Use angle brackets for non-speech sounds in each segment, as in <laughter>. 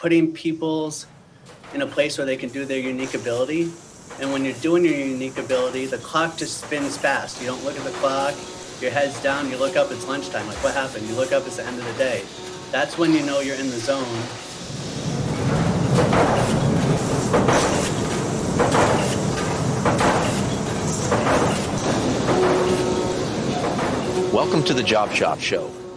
putting people's in a place where they can do their unique ability. And when you're doing your unique ability, the clock just spins fast. You don't look at the clock, your head's down, you look up, it's lunchtime. Like, what happened? You look up, it's the end of the day. That's when you know you're in the zone. Welcome to the Job Shop Show,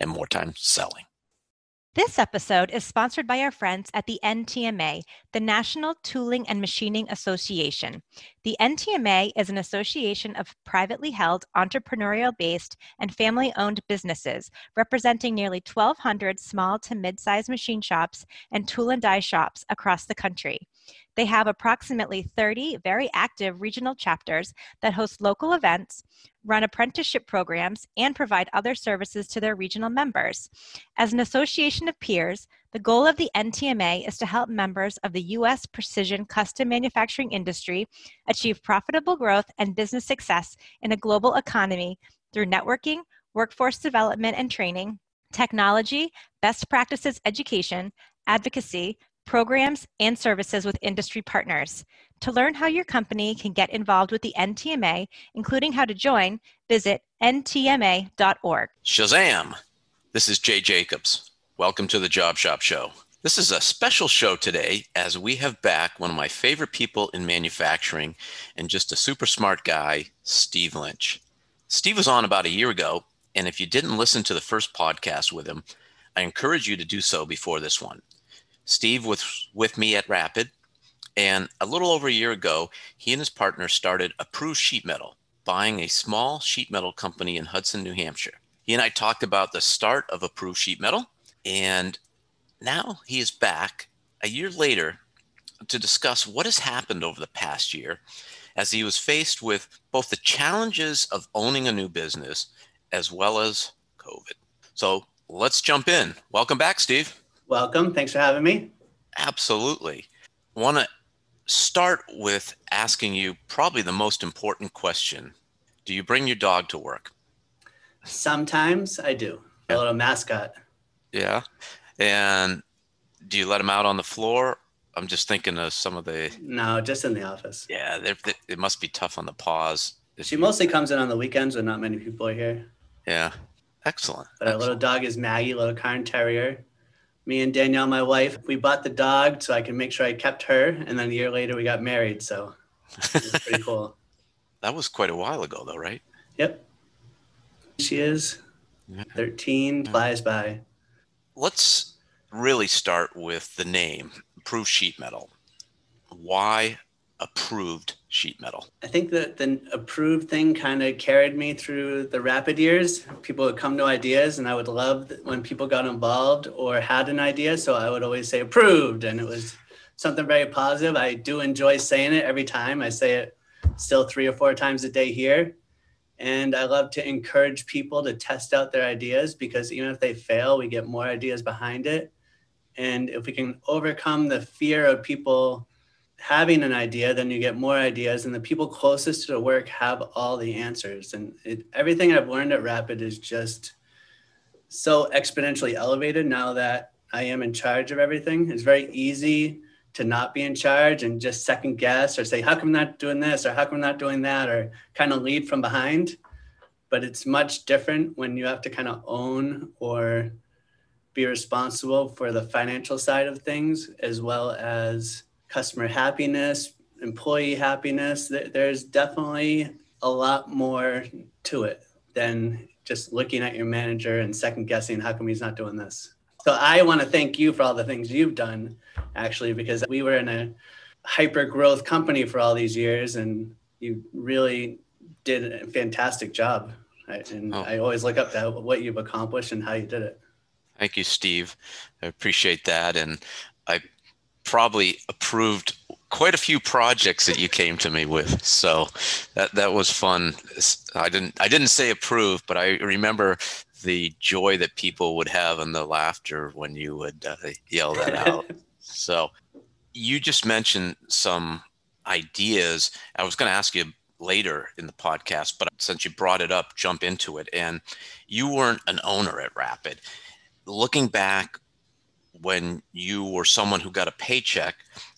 and more time selling. This episode is sponsored by our friends at the NTMA, the National Tooling and Machining Association. The NTMA is an association of privately held, entrepreneurial based, and family owned businesses representing nearly 1,200 small to mid sized machine shops and tool and die shops across the country. They have approximately 30 very active regional chapters that host local events, run apprenticeship programs, and provide other services to their regional members. As an association of peers, the goal of the NTMA is to help members of the U.S. precision custom manufacturing industry achieve profitable growth and business success in a global economy through networking, workforce development and training, technology, best practices education, advocacy, programs, and services with industry partners. To learn how your company can get involved with the NTMA, including how to join, visit ntma.org. Shazam! This is Jay Jacobs. Welcome to the Job Shop Show. This is a special show today as we have back one of my favorite people in manufacturing and just a super smart guy, Steve Lynch. Steve was on about a year ago, and if you didn't listen to the first podcast with him, I encourage you to do so before this one. Steve was with me at Rapid, and a little over a year ago, he and his partner started Approved Sheet Metal, buying a small sheet metal company in Hudson, New Hampshire. He and I talked about the start of Approved Sheet Metal, and now he is back a year later to discuss what has happened over the past year as he was faced with both the challenges of owning a new business as well as COVID. So let's jump in. Welcome back, Steve. Welcome. Thanks for having me. Absolutely. Want to start with asking you probably the most important question Do you bring your dog to work? Sometimes I do. A little mascot. Yeah. And do you let them out on the floor? I'm just thinking of some of the. No, just in the office. Yeah, they're, they, it must be tough on the paws. She mostly comes in on the weekends when not many people are here. Yeah. Excellent. But Excellent. our little dog is Maggie, little Cairn Terrier me and Danielle, my wife, we bought the dog so I can make sure I kept her. And then a year later, we got married. So it's pretty cool. <laughs> that was quite a while ago, though, right? Yep. She is 13, flies by. Let's really start with the name, Approved Sheet Metal. Why approved sheet metal? I think that the approved thing kind of carried me through the rapid years. People would come to ideas, and I would love when people got involved or had an idea. So I would always say approved, and it was something very positive. I do enjoy saying it every time. I say it still three or four times a day here. And I love to encourage people to test out their ideas because even if they fail, we get more ideas behind it. And if we can overcome the fear of people having an idea, then you get more ideas, and the people closest to the work have all the answers. And it, everything I've learned at Rapid is just so exponentially elevated now that I am in charge of everything. It's very easy to not be in charge and just second guess or say, how come I'm not doing this or how come I'm not doing that or kind of lead from behind. But it's much different when you have to kind of own or be responsible for the financial side of things as well as customer happiness, employee happiness. There's definitely a lot more to it than just looking at your manager and second guessing how come he's not doing this. So I want to thank you for all the things you've done actually because we were in a hyper growth company for all these years and you really did a fantastic job. And oh. I always look up to what you've accomplished and how you did it. Thank you, Steve. I appreciate that. And I probably approved quite a few projects that you came to me with. So that that was fun. I didn't I didn't say approve, but I remember the joy that people would have and the laughter when you would uh, yell that out. <laughs> so you just mentioned some ideas. I was going to ask you later in the podcast, but since you brought it up, jump into it. And you weren't an owner at Rapid. Looking back when you were someone who got a paycheck,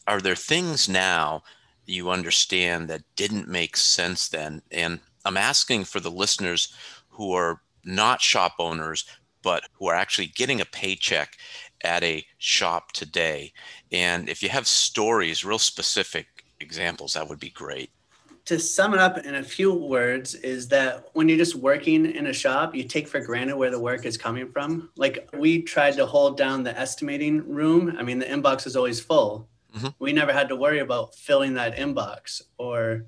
are there things now you understand that didn't make sense then? And I'm asking for the listeners who are not shop owners, but who are actually getting a paycheck at a shop today. And if you have stories, real specific examples, that would be great to sum it up in a few words is that when you're just working in a shop you take for granted where the work is coming from like we tried to hold down the estimating room i mean the inbox is always full mm-hmm. we never had to worry about filling that inbox or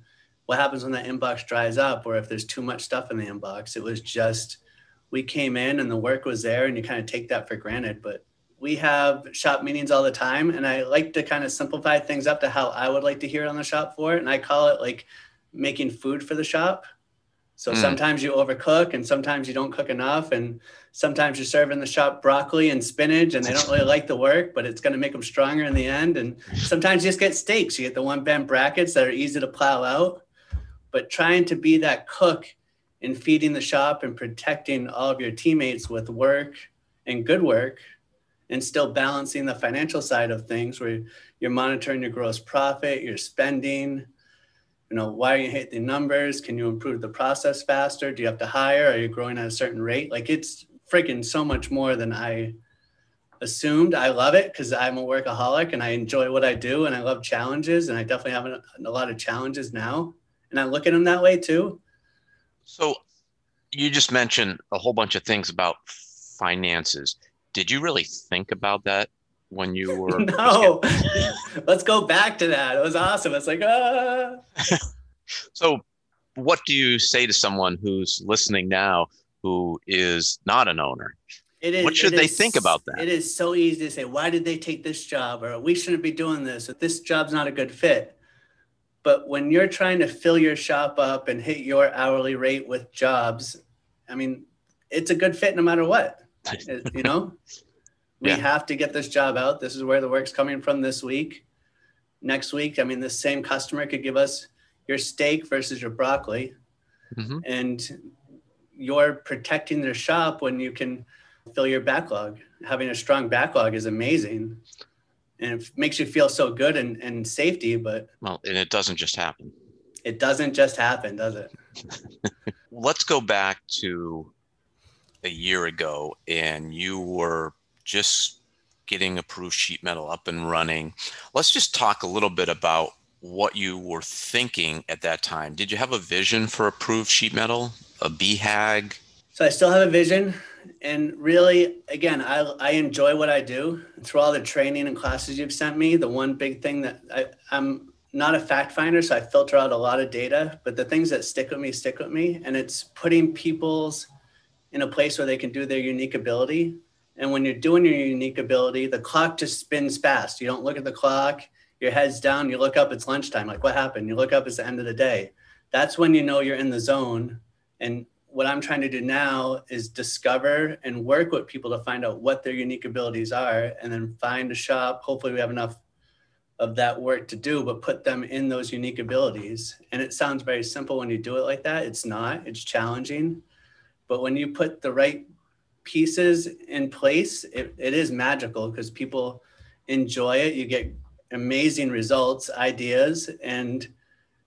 what happens when that inbox dries up or if there's too much stuff in the inbox it was just we came in and the work was there and you kind of take that for granted but we have shop meetings all the time and i like to kind of simplify things up to how i would like to hear it on the shop floor and i call it like making food for the shop. So mm. sometimes you overcook and sometimes you don't cook enough. And sometimes you're serving the shop broccoli and spinach and they don't really like the work, but it's going to make them stronger in the end. And sometimes you just get steaks. You get the one bent brackets that are easy to plow out. But trying to be that cook in feeding the shop and protecting all of your teammates with work and good work and still balancing the financial side of things where you're monitoring your gross profit, your spending, you know, why are you hitting the numbers? Can you improve the process faster? Do you have to hire? Are you growing at a certain rate? Like it's freaking so much more than I assumed. I love it because I'm a workaholic and I enjoy what I do and I love challenges and I definitely have a lot of challenges now. And I look at them that way too. So you just mentioned a whole bunch of things about finances. Did you really think about that when you were <laughs> no. <laughs> let's go back to that. It was awesome. It's like ah. <laughs> So what do you say to someone who's listening now who is not an owner? It is, what should they is, think about that? it is so easy to say why did they take this job? or we shouldn't be doing this. Or this job's not a good fit but when you're trying to fill your shop up and hit your hourly rate with jobs i mean it's a good fit no matter what <laughs> you know we yeah. have to get this job out. This is where the work's coming from this week. Next week, I mean, the same customer could give us your steak versus your broccoli. Mm-hmm. And you're protecting their shop when you can fill your backlog. Having a strong backlog is amazing. And it makes you feel so good and, and safety, but well, and it doesn't just happen. It doesn't just happen, does it? <laughs> Let's go back to a year ago, and you were just getting approved sheet metal up and running. Let's just talk a little bit about what you were thinking at that time. Did you have a vision for approved sheet metal, a BHAG? So I still have a vision. And really, again, I, I enjoy what I do. Through all the training and classes you've sent me, the one big thing that I, I'm not a fact finder, so I filter out a lot of data, but the things that stick with me stick with me. And it's putting people's in a place where they can do their unique ability and when you're doing your unique ability, the clock just spins fast. You don't look at the clock, your head's down, you look up, it's lunchtime. Like, what happened? You look up, it's the end of the day. That's when you know you're in the zone. And what I'm trying to do now is discover and work with people to find out what their unique abilities are and then find a shop. Hopefully, we have enough of that work to do, but put them in those unique abilities. And it sounds very simple when you do it like that. It's not, it's challenging. But when you put the right pieces in place, it, it is magical because people enjoy it. You get amazing results, ideas, and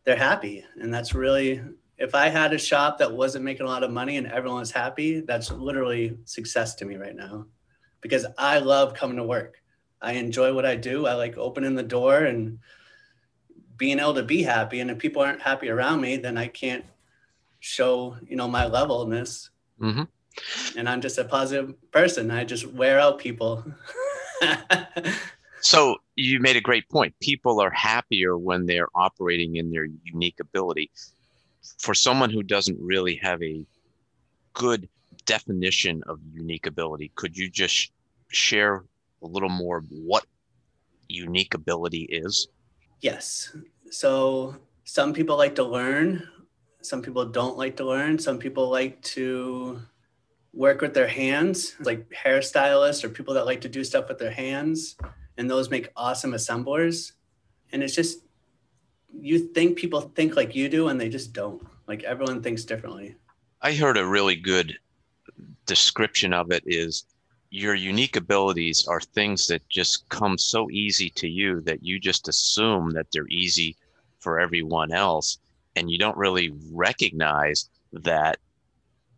they're happy. And that's really, if I had a shop that wasn't making a lot of money and everyone was happy, that's literally success to me right now. because I love coming to work. I enjoy what I do. I like opening the door and being able to be happy. And if people aren't happy around me, then I can't show, you know, my levelness. Mm-hmm. And I'm just a positive person. I just wear out people. <laughs> so you made a great point. People are happier when they're operating in their unique ability. For someone who doesn't really have a good definition of unique ability, could you just share a little more what unique ability is? Yes. So some people like to learn, some people don't like to learn, some people like to work with their hands, like hairstylists or people that like to do stuff with their hands, and those make awesome assemblers. And it's just you think people think like you do and they just don't. Like everyone thinks differently. I heard a really good description of it is your unique abilities are things that just come so easy to you that you just assume that they're easy for everyone else and you don't really recognize that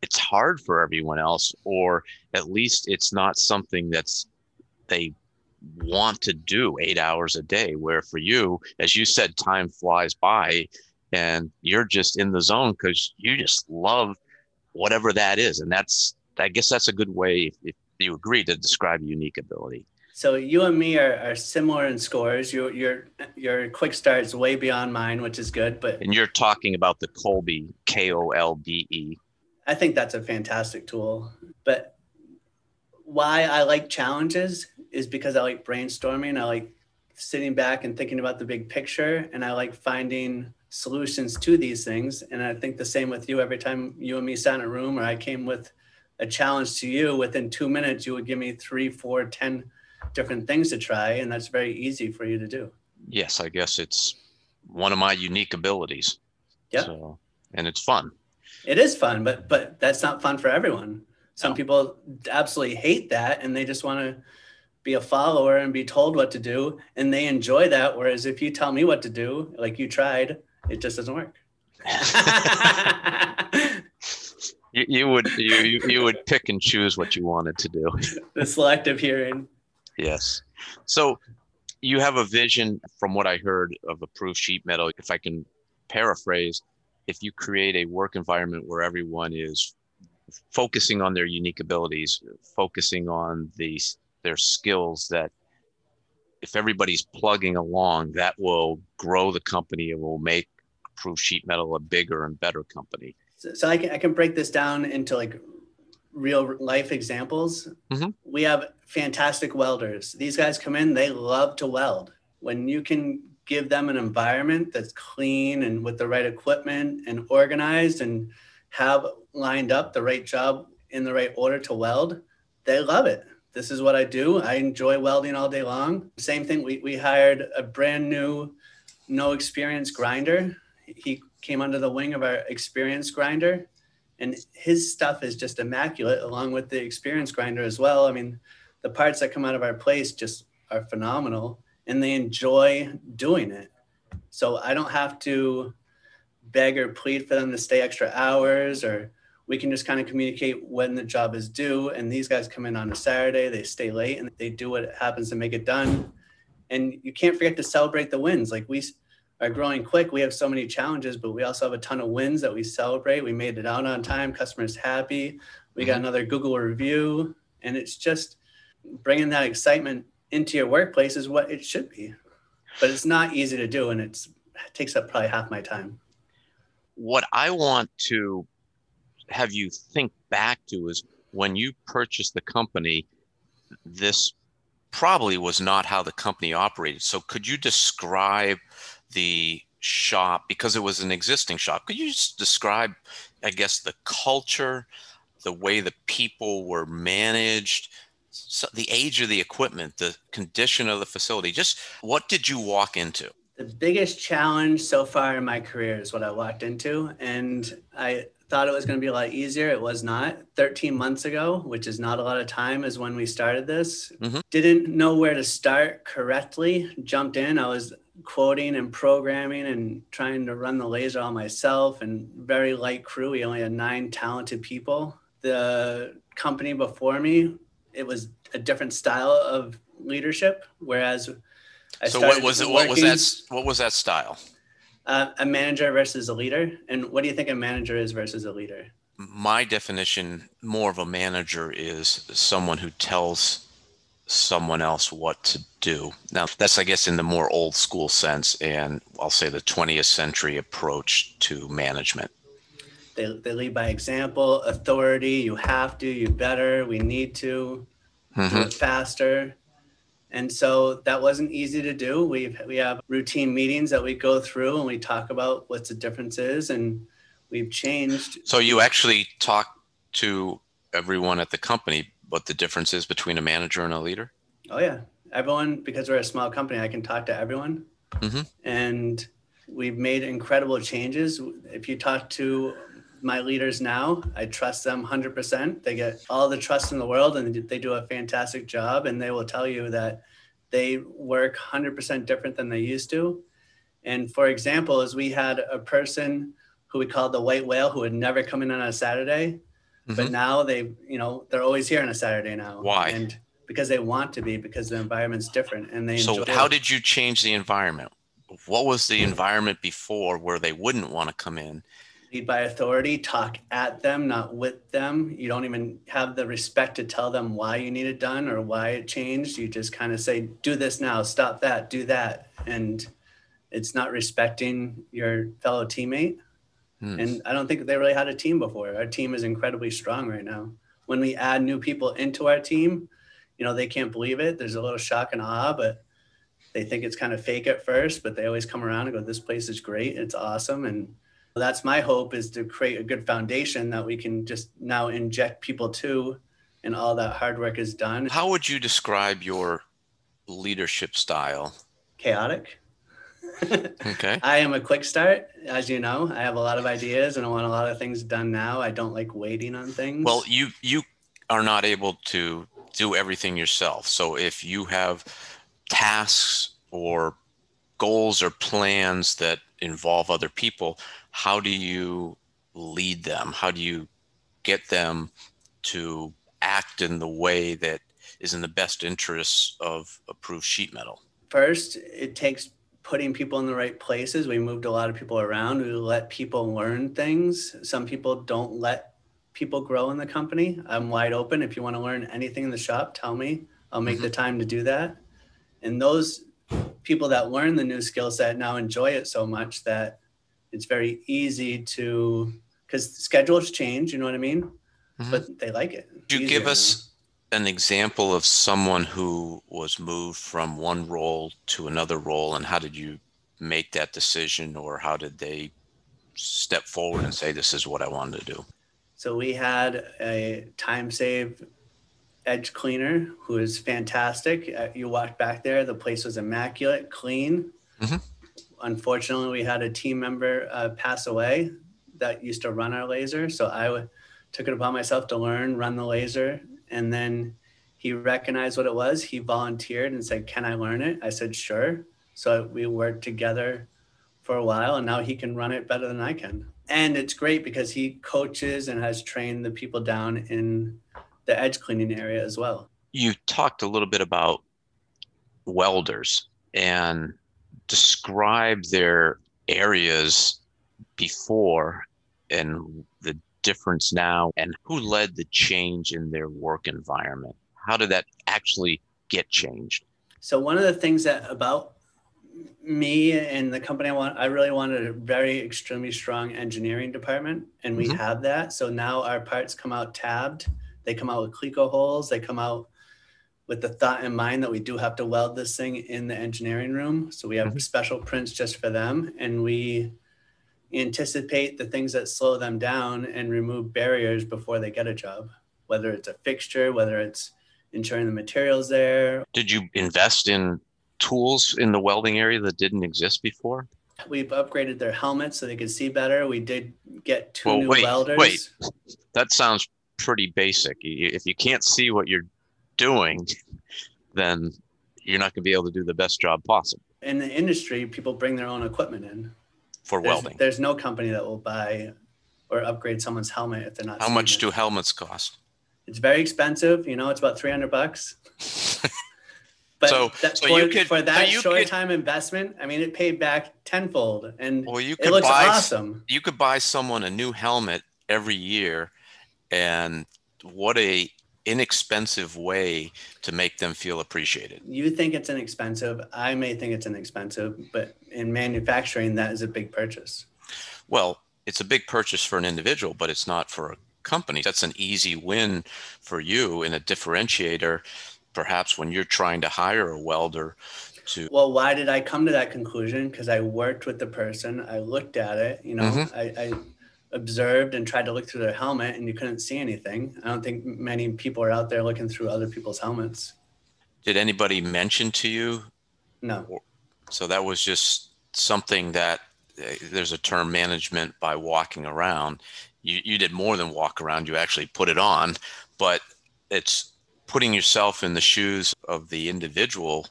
it's hard for everyone else or at least it's not something that's they want to do 8 hours a day where for you as you said time flies by and you're just in the zone cuz you just love whatever that is and that's I guess that's a good way if you agree to describe unique ability. So you and me are, are similar in scores. Your your your quick start is way beyond mine, which is good. But and you're talking about the Kolbe K O L B E. I think that's a fantastic tool. But why I like challenges is because I like brainstorming. I like sitting back and thinking about the big picture, and I like finding solutions to these things. And I think the same with you. Every time you and me sat in a room, or I came with a challenge to you within two minutes you would give me three four ten different things to try and that's very easy for you to do yes i guess it's one of my unique abilities yeah so, and it's fun it is fun but but that's not fun for everyone some no. people absolutely hate that and they just want to be a follower and be told what to do and they enjoy that whereas if you tell me what to do like you tried it just doesn't work <laughs> you, you would you you would pick and choose what you wanted to do. <laughs> The selective hearing. Yes. So you have a vision from what I heard of approved sheet metal. If I can paraphrase, if you create a work environment where everyone is focusing on their unique abilities, focusing on these their skills that if everybody's plugging along, that will grow the company. It will make approved sheet metal a bigger and better company so, so I, can, I can break this down into like real life examples. Mm-hmm. We have fantastic welders. These guys come in, they love to weld. When you can give them an environment that's clean and with the right equipment and organized and have lined up the right job in the right order to weld, they love it. This is what I do. I enjoy welding all day long. Same thing, we, we hired a brand new, no experience grinder. He came under the wing of our experience grinder and his stuff is just immaculate along with the experience grinder as well i mean the parts that come out of our place just are phenomenal and they enjoy doing it so i don't have to beg or plead for them to stay extra hours or we can just kind of communicate when the job is due and these guys come in on a saturday they stay late and they do what happens to make it done and you can't forget to celebrate the wins like we are growing quick. We have so many challenges, but we also have a ton of wins that we celebrate. We made it out on time. Customers happy. We got mm-hmm. another Google review, and it's just bringing that excitement into your workplace is what it should be. But it's not easy to do, and it's it takes up probably half my time. What I want to have you think back to is when you purchased the company, this probably was not how the company operated. So could you describe the shop because it was an existing shop. Could you just describe, I guess, the culture, the way the people were managed, so the age of the equipment, the condition of the facility? Just what did you walk into? The biggest challenge so far in my career is what I walked into. And I thought it was going to be a lot easier. It was not. 13 months ago, which is not a lot of time, is when we started this. Mm-hmm. Didn't know where to start correctly. Jumped in. I was quoting and programming and trying to run the laser all myself and very light crew. We only had nine talented people. The company before me it was a different style of leadership. Whereas I so what was it? What was that? What was that style? Uh, a manager versus a leader. And what do you think a manager is versus a leader? My definition, more of a manager, is someone who tells someone else what to do. Now, that's, I guess, in the more old school sense, and I'll say the 20th century approach to management. They, they lead by example, authority. You have to, you better, we need to mm-hmm. do it faster. And so that wasn't easy to do. We we have routine meetings that we go through and we talk about what the difference is, and we've changed. So you actually talk to everyone at the company what the difference is between a manager and a leader? Oh yeah, everyone because we're a small company, I can talk to everyone, mm-hmm. and we've made incredible changes. If you talk to my leaders now. I trust them 100%. They get all the trust in the world and they do a fantastic job. And they will tell you that they work 100% different than they used to. And for example, as we had a person who we called the white whale who would never come in on a Saturday, mm-hmm. but now they, you know, they're always here on a Saturday now. Why? And because they want to be, because the environment's different and they. So how it. did you change the environment? What was the environment before where they wouldn't want to come in? Lead by authority, talk at them, not with them. You don't even have the respect to tell them why you need it done or why it changed. You just kind of say, do this now, stop that, do that. And it's not respecting your fellow teammate. Hmm. And I don't think they really had a team before. Our team is incredibly strong right now. When we add new people into our team, you know, they can't believe it. There's a little shock and awe, but they think it's kind of fake at first, but they always come around and go, this place is great. It's awesome. And that's my hope is to create a good foundation that we can just now inject people to and all that hard work is done. How would you describe your leadership style? Chaotic. <laughs> Okay. I am a quick start as you know. I have a lot of ideas and i want a lot of things done now. I don't like waiting on things. Well you you are not able to do everything yourself. So if you have tasks or goals or plans that involve other people how do you lead them? How do you get them to act in the way that is in the best interests of approved sheet metal? First, it takes putting people in the right places. We moved a lot of people around. We let people learn things. Some people don't let people grow in the company. I'm wide open. If you want to learn anything in the shop, tell me. I'll make mm-hmm. the time to do that. And those people that learn the new skill set now enjoy it so much that it's very easy to because schedules change you know what i mean? Mm-hmm. but they like it. Do you give us an example of someone who was moved from one role to another role and how did you make that decision or how did they step forward and say this is what i wanted to do so we had a time save edge cleaner who is fantastic. Uh, you walked back there the place was immaculate clean. Mm-hmm unfortunately, we had a team member uh, pass away that used to run our laser. So I w- took it upon myself to learn, run the laser. And then he recognized what it was. He volunteered and said, Can I learn it? I said, Sure. So we worked together for a while, and now he can run it better than I can. And it's great because he coaches and has trained the people down in the edge cleaning area as well. You talked a little bit about welders and describe their areas before and the difference now and who led the change in their work environment? How did that actually get changed? So one of the things that about me and the company i want i really wanted a very extremely strong engineering department and we mm-hmm. have that. So now our parts come out tabbed. They come out with cleco holes. They come out with the thought in mind that we do have to weld this thing in the engineering room. So we have mm-hmm. special prints just for them, and we anticipate the things that slow them down and remove barriers before they get a job, whether it's a fixture, whether it's ensuring the materials there. Did you invest in tools in the welding area that didn't exist before? We've upgraded their helmets so they could see better. We did get two well, new wait, welders. Wait, that sounds pretty basic. If you can't see what you're doing, then you're not going to be able to do the best job possible. In the industry, people bring their own equipment in for there's, welding. There's no company that will buy or upgrade someone's helmet if they're not. How much it. do helmets cost? It's very expensive. You know, it's about 300 bucks. <laughs> but So- that, so for, you could- for so that you short could- time investment, I mean, it paid back tenfold and Well, you it could looks buy awesome. you could buy someone a new helmet every year and what a inexpensive way to make them feel appreciated. You think it's inexpensive. I may think it's inexpensive, but in manufacturing, that is a big purchase. Well, it's a big purchase for an individual, but it's not for a company. That's an easy win for you and a differentiator, perhaps when you're trying to hire a welder to. Well, why did I come to that conclusion? Because I worked with the person, I looked at it, you know, Mhm. I, I observed and tried to look through their helmet, and you couldn't see anything. I don't think many people are out there looking through other people's helmets. Did anybody mention to you? No, So that was just something that uh, there's a term management by walking around. You, you did more than walk around, you actually put it on, but it's putting yourself in the shoes of the individual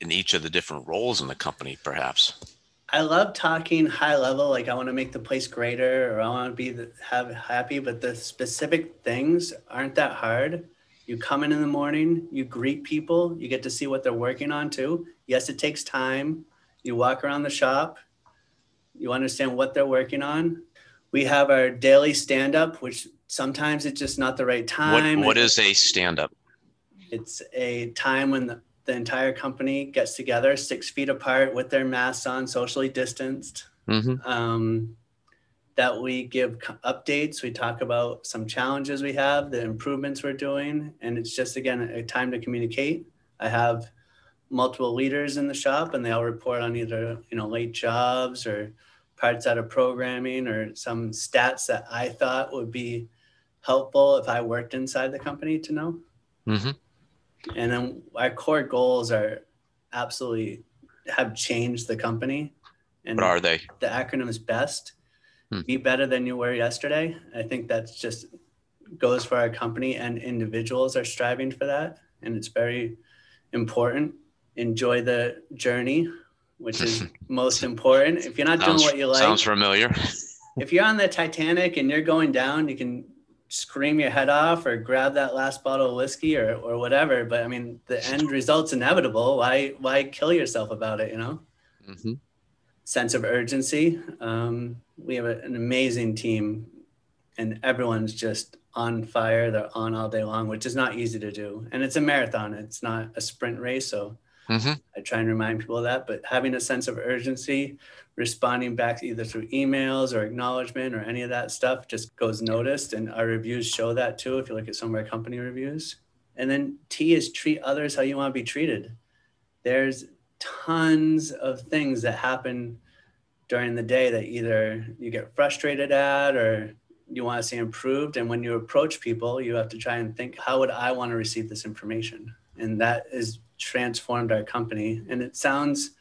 in each of the different roles in the company, perhaps. I love talking high level, like I want to make the place greater or I want to be the, have happy, but the specific things aren't that hard. You come in in the morning, you greet people, you get to see what they're working on too. Yes, it takes time. You walk around the shop, you understand what they're working on. We have our daily stand up, which sometimes it's just not the right time. What, what is a stand up? It's a time when the, the entire company gets together six feet apart with their masks on, socially distanced. Mm-hmm. Um, that we give updates. We talk about some challenges we have, the improvements we're doing, and it's just again a time to communicate. I have multiple leaders in the shop, and they all report on either you know late jobs or parts out of programming or some stats that I thought would be helpful if I worked inside the company to know. Mm-hmm. And then our core goals are absolutely have changed the company. And What are they? the acronym is BEST. Hmm. Be better than you were yesterday. I think that's just goes for our company and individuals are striving for that. And it's very important. Enjoy the journey, which is <laughs> most important. If you're not Sounds, doing what you like, sounds familiar. if you're on the Titanic and you're going down, you can scream your head off or grab that last bottle of whiskey or, or whatever. But I mean, the end result's inevitable. Why why kill yourself about it? You know, hmm sense of urgency. Um, we have a- an amazing team, and everyone's just on fire. They're on all day long, which is not easy to do. And it's a marathon. It's not a sprint race. So hmm I try and remind people of that, but having a sense of urgency, responding back either through emails or acknowledgement or any of that stuff just goes noticed. And our reviews show that too, if you look at some of our company reviews. And then T is treat others how you want to be treated. There's tons of things that happen during the day that either you get frustrated at or you want to see improved. And when you approach people, you have to try and think, how would I want to receive this information? And that is transformed our company. And it sounds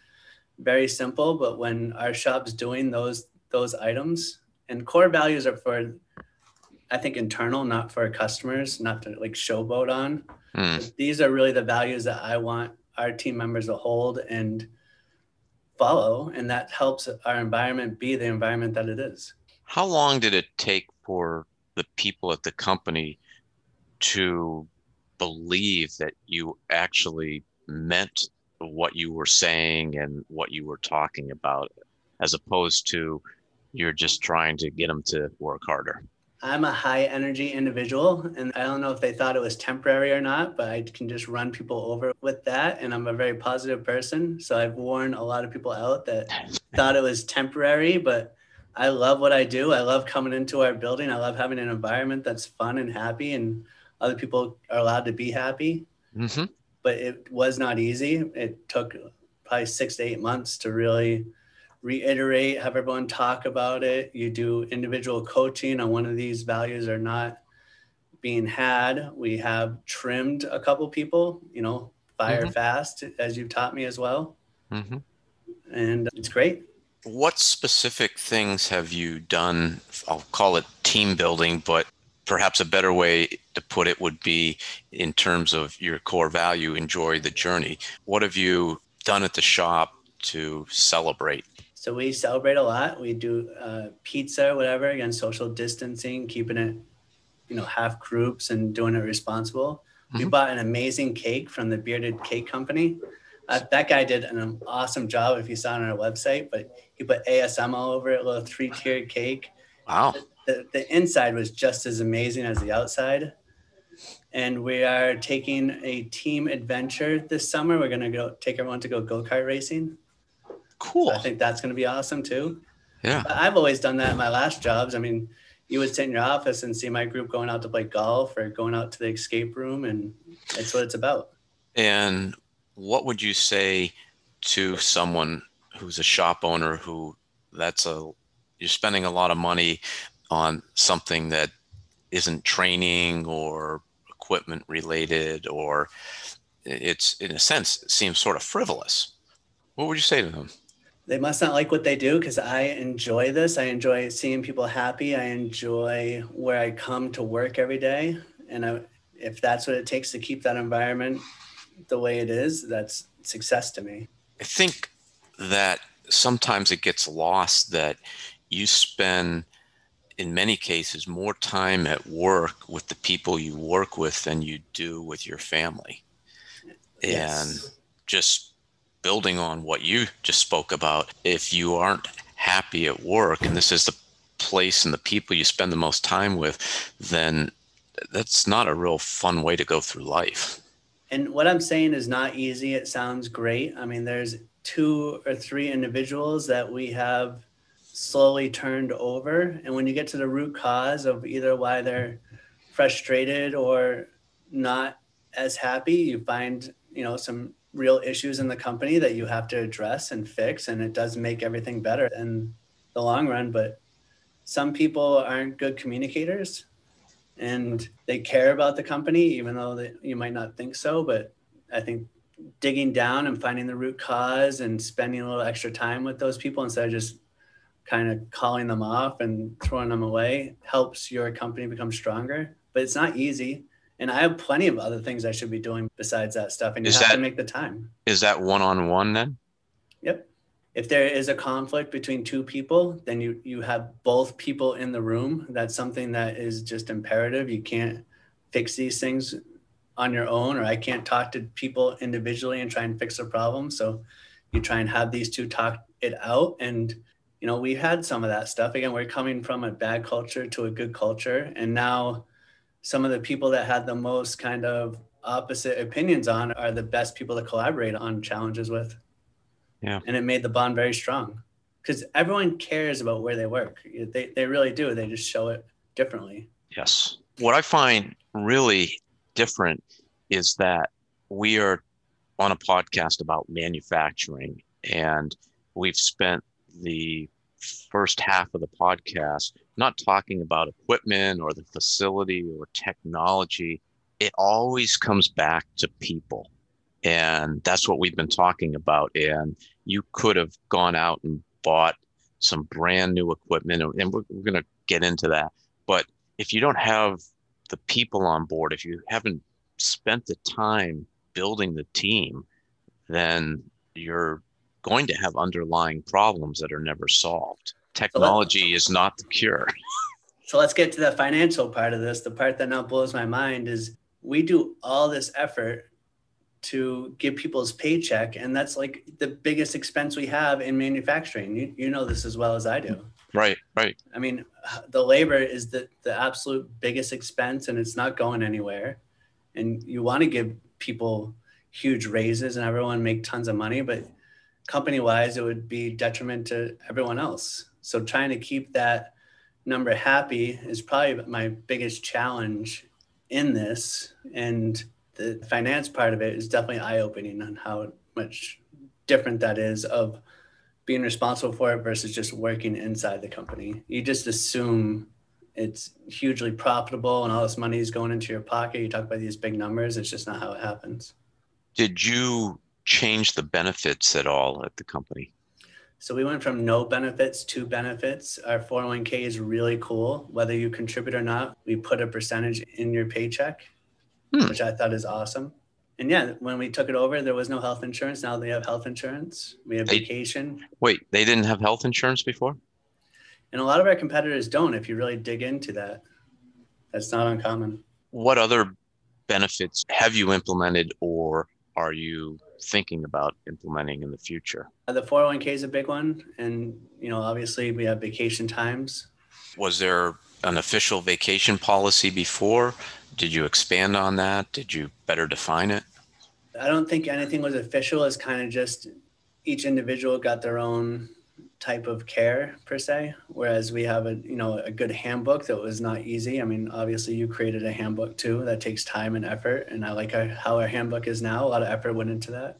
very simple, but when our shop's doing those those items and core values are for I think internal, not for customers, not to like showboat on. Mm. These are really the values that I want our team members to hold and follow. And that helps our environment be the environment that it is. How long did it take for the people at the company to believe that you actually meant what you were saying and what you were talking about, as opposed to you're just trying to get them to work harder? I'm a high energy individual, and I don't know if they thought it was temporary or not, but I can just run people over with that. And I'm a very positive person. So I've worn a lot of people out that <laughs> thought it was temporary, but I love what I do. I love coming into our building. I love having an environment that's fun and happy, and other people are allowed to be happy. hmm But it was not easy. It took probably six to eight months to really reiterate, have everyone talk about it. You do individual coaching on one of these values are not being had. We have trimmed a couple people, you know, fire Mhm. fast, as you've taught me as well. hmm And it's great. What specific things have you done? I'll call it team building, but perhaps a better way to put it would be in terms of your core value enjoy the journey. What have you done at the shop to celebrate? So we celebrate a lot. We do uh, pizza, whatever, again, social distancing, keeping it you know, half groups and doing it responsible. We Mhm. bought an amazing cake from the Bearded Cake Company. Uh, that guy did an awesome job if you saw it on our website, but he put ASM all over it, a little three tiered cake. Wow. The, the inside was just as amazing as the outside. And we are taking a team adventure this summer. We're going to go take everyone to go go kart racing. Cool. I think that's going to be awesome too. Yeah. But I've always done that in my last jobs. I mean, you would sit in your office and see my group going out to play golf or going out to the escape room, and that's what it's about. And what would you say to someone who's a shop owner who that's a you're spending a lot of money on something that isn't training or equipment related or it's in a sense seems sort of frivolous. What would you say to them? They must not like what they do because I enjoy this. I enjoy seeing people happy. I enjoy where I come to work every day. And I, if that's what it takes to keep that environment the way it is, that's success to me. I think that sometimes it gets lost that you spend, in many cases, more time at work with the people you work with than you do with your family. And just building on what you just spoke about, if you aren't happy at work and this is the place and the people you spend the most time with, then that's not a real fun way to go through life. And what I'm saying is not easy. It sounds great. I mean, there's two or three individuals that we have slowly turned over. And when you get to the root cause of either why they're frustrated or not as happy, you find, you know, some real issues in the company that you have to address and fix. And it does make everything better in the long run. But some people aren't good communicators and they care about the company, even though they, you might not think so. But I think digging down and finding the root cause and spending a little extra time with those people instead of just kind of calling them off and throwing them away helps your company become stronger. But it's not easy. And I have plenty of other things I should be doing besides that stuff. And you Is have to make the time. Is that one on one then? Yep. If there is a conflict between two people, then you you have both people in the room. That's something that is just imperative. You can't fix these things on your own, or I can't talk to people individually and try and fix a problem. So you try and have these two talk it out. And you know, we had some of that stuff. Again, we're coming from a bad culture to a good culture, and now some of the people that had the most kind of opposite opinions on are the best people to collaborate on challenges with Yeah. and it made the bond very strong because everyone cares about where they work. They, they really do. They just show it differently. Yes. What I find really different is that we are on a podcast about manufacturing, and we've spent the first half of the podcast not talking about equipment or the facility or technology. It always comes back to people. And that's what we've been talking about. And you could have gone out and bought some brand new equipment, and we're, we're going to get into that. But if you don't have the people on board, if you haven't spent the time building the team, then you're going to have underlying problems that are never solved. Technology is not the cure. <laughs> So let's get to the financial part of this. The part that now blows my mind is we do all this effort to give people's paycheck, and that's like the biggest expense we have in manufacturing. You, you know this as well as I do. Right, right. I mean, the labor is the, the absolute biggest expense and it's not going anywhere. And you want to give people huge raises and everyone make tons of money, but company wise, it would be detriment to everyone else. So trying to keep that number happy is probably my biggest challenge in this. And the finance part of it is definitely eye opening on how much different that is of being responsible for it versus just working inside the company. You just assume it's hugely profitable and all this money is going into your pocket. You talk about these big numbers, it's just not how it happens. Did you change the benefits at all at the company? So we went from no benefits to benefits. Our 401k is really cool. Whether you contribute or not, we put a percentage in your paycheck, Hmm. which I thought is awesome. And yeah, when we took it over, there was no health insurance. Now they have health insurance. We have They- vacation. Wait, they didn't have health insurance before? And a lot of our competitors don't if you really dig into that. That's not uncommon. What other benefits have you implemented or are you thinking about implementing in the future? Uh, the 401k is a big one. And, you know, obviously we have vacation times. Was there an official vacation policy before? Did you expand on that? Did you better define it? I don't think anything was official. It's kind of just each individual got their own type of care per se whereas we have a you know a good handbook that was not easy. I mean obviously you created a handbook too that takes time and effort and i like our, how our handbook is now. A lot of effort went into that.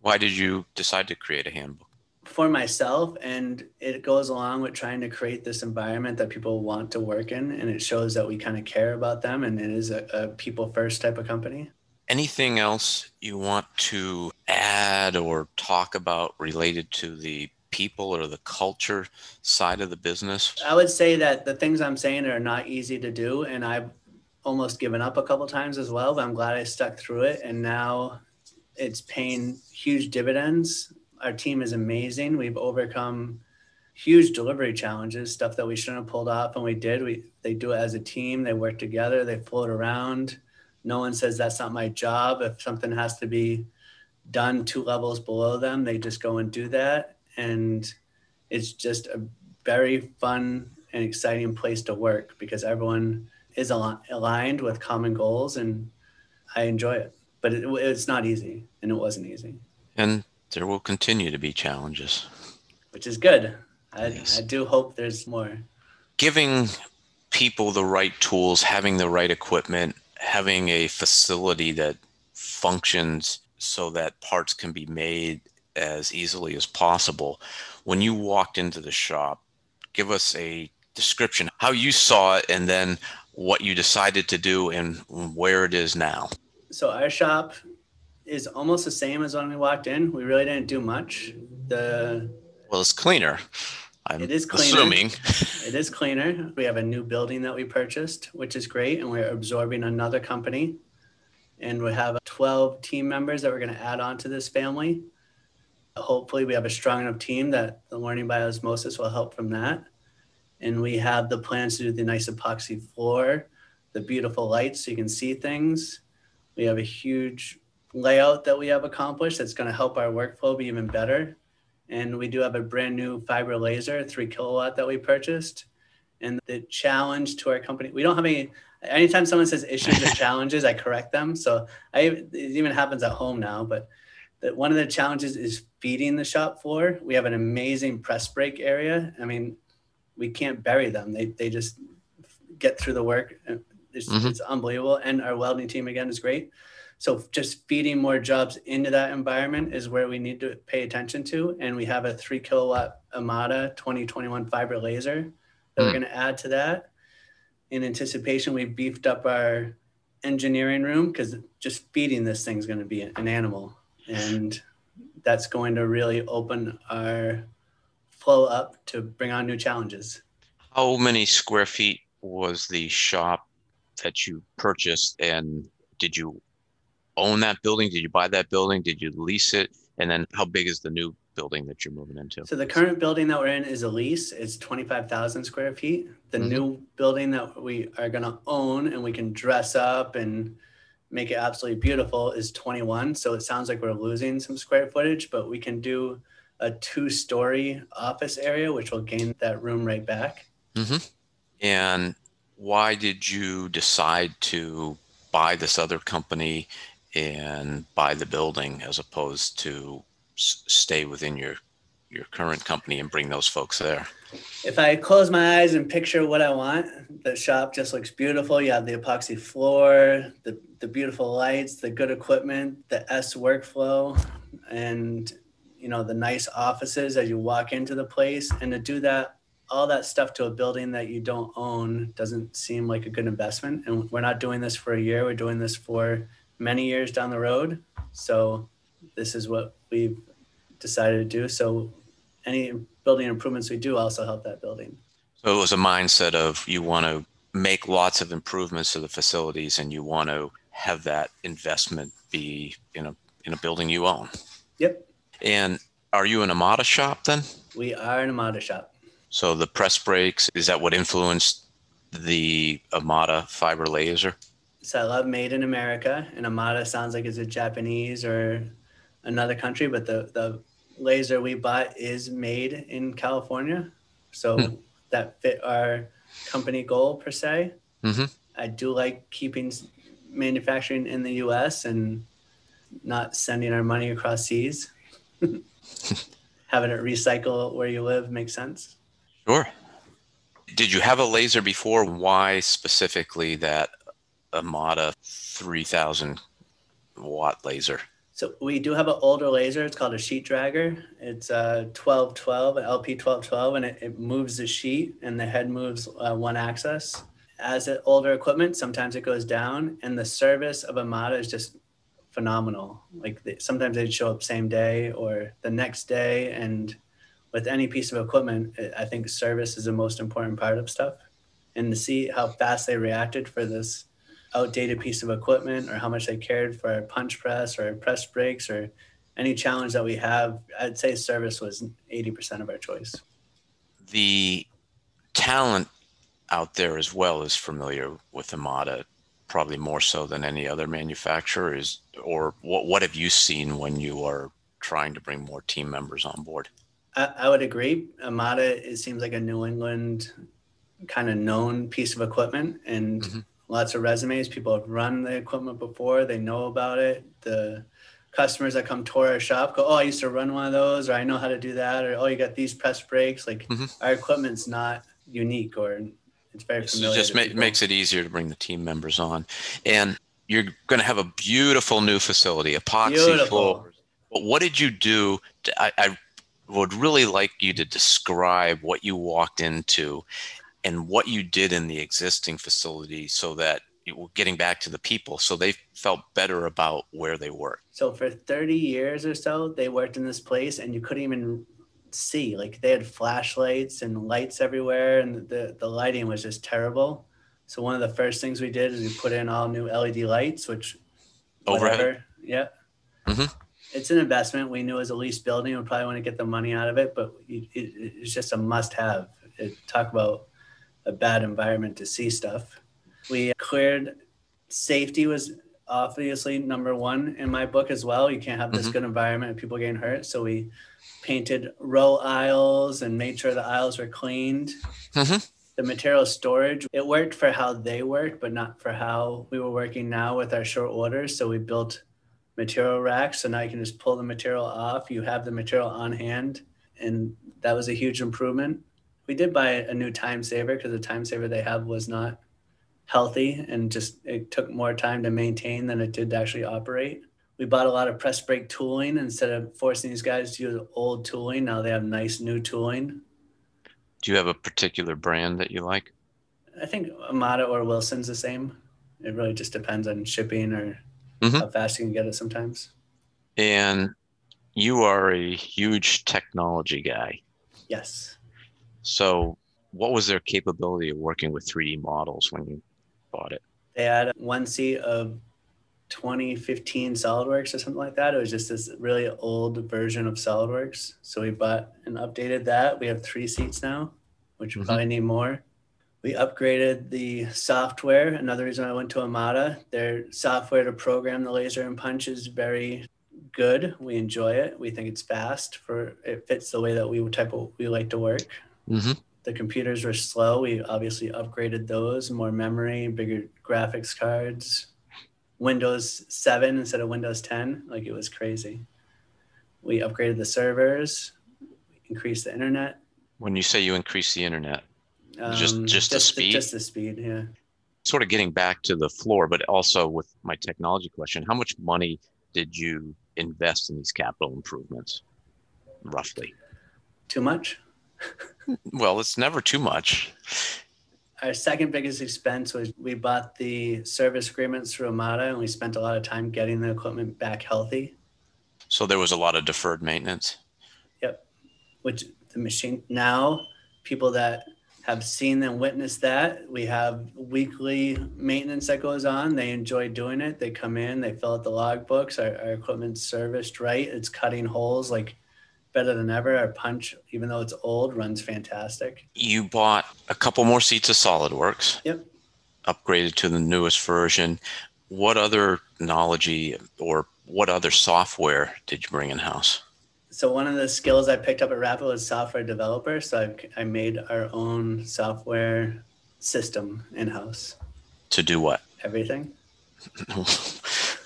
Why did you decide to create a handbook? For myself and it goes along with trying to create this environment that people want to work in and it shows that we kind of care about them and it is a, a people first type of company. Anything else you want to add or talk about related to the people or the culture side of the business? I would say that the things I'm saying are not easy to do, and I've almost given up a couple times as well. But I'm glad I stuck through it, and now it's paying huge dividends. Our team is amazing. We've overcome huge delivery challenges, stuff that we shouldn't have pulled off, and we did. We they do it as a team. They work together. They float around. No one says that's not my job. If something has to be done two levels below them, they just go and do that and it's just a very fun and exciting place to work because everyone is al- aligned with common goals and I enjoy it. But it, it's not easy and it wasn't easy. And there will continue to be challenges, which is good. I, yes. I do hope there's more. Giving people the right tools, having the right equipment, having a facility that functions so that parts can be made as easily as possible. When you walked into the shop, give us a description how you saw it and then what you decided to do and where it is now. So our shop is almost the same as when we walked in. We really didn't do much. The well, it's cleaner. I'm it is cleaner. assuming <laughs> it is cleaner. We have a new building that we purchased, which is great, and we're absorbing another company. And we have 12 team members that we're going to add on to this family hopefully we have a strong enough team that the learning by osmosis will help from that. And we have the plans to do the nice epoxy floor, the beautiful lights so you can see things. We have a huge layout that we have accomplished that's going to help our workflow be even better. And we do have a brand new fiber laser, three kilowatt that we purchased. And the challenge to our company, we don't have any, anytime someone says issues or challenges, I correct them. So I, it even happens at home now, but that one of the challenges is feeding the shop floor. We have an amazing press brake area. I mean, we can't bury them. They, they just get through the work. It's, mm-hmm. it's unbelievable. And our welding team again is great. So just feeding more jobs into that environment is where we need to pay attention to. And we have a three kilowatt Amada 2021 fiber laser that mm. we're going to add to that. In anticipation, we beefed up our engineering room because just feeding this thing is going to be an animal and that's going to really open our flow up to bring on new challenges. How many square feet was the shop that you purchased, and did you own that building? Did you buy that building? Did you lease it? And then how big is the new building that you're moving into? So the current building that we're in is a lease. It's 25,000 square feet. The mm-hmm. new building that we are going to own and we can dress up and make it absolutely beautiful is 21. So it sounds like we're losing some square footage, but we can do a two story office area, which will gain that room right back. Mm-hmm. And why did you decide to buy this other company and buy the building as opposed to s- stay within your your current company and bring those folks there? If I close my eyes and picture what I want, the shop just looks beautiful. You have the epoxy floor, the, the beautiful lights, the good equipment, the S workflow, and you know the nice offices as you walk into the place. And to do that, all that stuff to a building that you don't own doesn't seem like a good investment. And we're not doing this for a year. We're doing this for many years down the road. So this is what we've decided to do. So any building improvements we do also help that building. So it was a mindset of you want to make lots of improvements to the facilities and you want to have that investment be in a in a building you own. Yep. And are you an Amada shop then? We are an Amada shop. So the press breaks is that what influenced the Amada fiber laser? So I love Made in America, and Amada sounds like it's a Japanese or another country, but the the laser we bought is made in California, so hmm. that fit our company goal per se. Mm-hmm. I do like keeping manufacturing in the U.S. and not sending our money across seas. <laughs> Having it recycle where you live makes sense. Sure. Did you have a laser before? Why specifically that Amada 3000 watt laser? So we do have an older laser. It's called a sheet dragger. It's a 1212, an LP 1212, and it, it moves the sheet and the head moves uh, one axis. As it older equipment, sometimes it goes down, and the service of Amada is just phenomenal. Like sometimes they'd show up same day or the next day, and with any piece of equipment, I think service is the most important part of stuff. And to see how fast they reacted for this outdated piece of equipment or how much they cared for our punch press or press brakes or any challenge that we have, I'd say service was 80% of our choice. The talent out there as well is familiar with Amada, probably more so than any other manufacturer. Is or what what have you seen when you are trying to bring more team members on board? I, I would agree. Amada it seems like a New England kind of known piece of equipment and mm-hmm lots of resumes. People have run the equipment before, they know about it. The customers that come tour our shop go, Oh, I used to run one of those, or I know how to do that, or oh, you got these press brakes. Like mm-hmm. our equipment's not unique or it's very familiar. It just ma- makes it easier to bring the team members on. And you're going to have a beautiful new facility, epoxy beautiful. floors. But what did you do? To, I, I would really like you to describe what you walked into and what you did in the existing facility so that you were getting back to the people so they felt better about where they worked so for 30 years or so they worked in this place and you couldn't even see like they had flashlights and lights everywhere and the, the lighting was just terrible so one of the first things we did is we put in all new led lights which overhead yeah mm-hmm. it's an investment we knew as a lease building we probably want to get the money out of it but it, it, it's just a must have it, talk about a bad environment to see stuff. We cleared safety was obviously number one in my book as well. You can't have this mm-hmm. good environment and people getting hurt. So we painted row aisles and made sure the aisles were cleaned. Mm-hmm. The material storage, it worked for how they worked, but not for how we were working now with our short orders. So we built material racks. So now you can just pull the material off. You have the material on hand. And that was a huge improvement we did buy a new time saver because the time saver they have was not healthy and just it took more time to maintain than it did to actually operate. We bought a lot of press brake tooling instead of forcing these guys to use old tooling. Now they have nice new tooling. Do you have a particular brand that you like? I think Amada or Wilson's the same. It really just depends on shipping or mm-hmm. how fast you can get it sometimes. And you are a huge technology guy. Yes. So, what was their capability of working with 3D models when you bought it? They had one seat of 2015 SolidWorks or something like that. It was just this really old version of SolidWorks. So we bought and updated that. We have three seats now, which we mm-hmm. probably need more. We upgraded the software. Another reason I went to Amada, their software to program the laser and punch is very good. We enjoy it. We think it's fast for it fits the way that we would type of we like to work. Mm-hmm. The computers were slow. We obviously upgraded those, more memory, bigger graphics cards. Windows 7 instead of Windows 10. Like it was crazy. We upgraded the servers, increased the internet. When you say you increase the internet, um, just just, just the speed. Just the speed, yeah. Sort of getting back to the floor, but also with my technology question, how much money did you invest in these capital improvements, roughly? Too much <laughs> well, it's never too much. Our second biggest expense was we bought the service agreements through Amada and we spent a lot of time getting the equipment back healthy. So there was a lot of deferred maintenance. Yep. Which the machine now, people that have seen and witnessed that. We have weekly maintenance that goes on. They enjoy doing it. They come in, they fill out the logbooks. Our, our equipment's serviced right. It's cutting holes like better than ever. Our punch, even though it's old, runs fantastic. You bought a couple more seats of SolidWorks. Yep. Upgraded to the newest version. What other knowledge or what other software did you bring in house? So one of the skills I picked up at Rapid was software developer. So I, I made our own software system in house. To do what? Everything.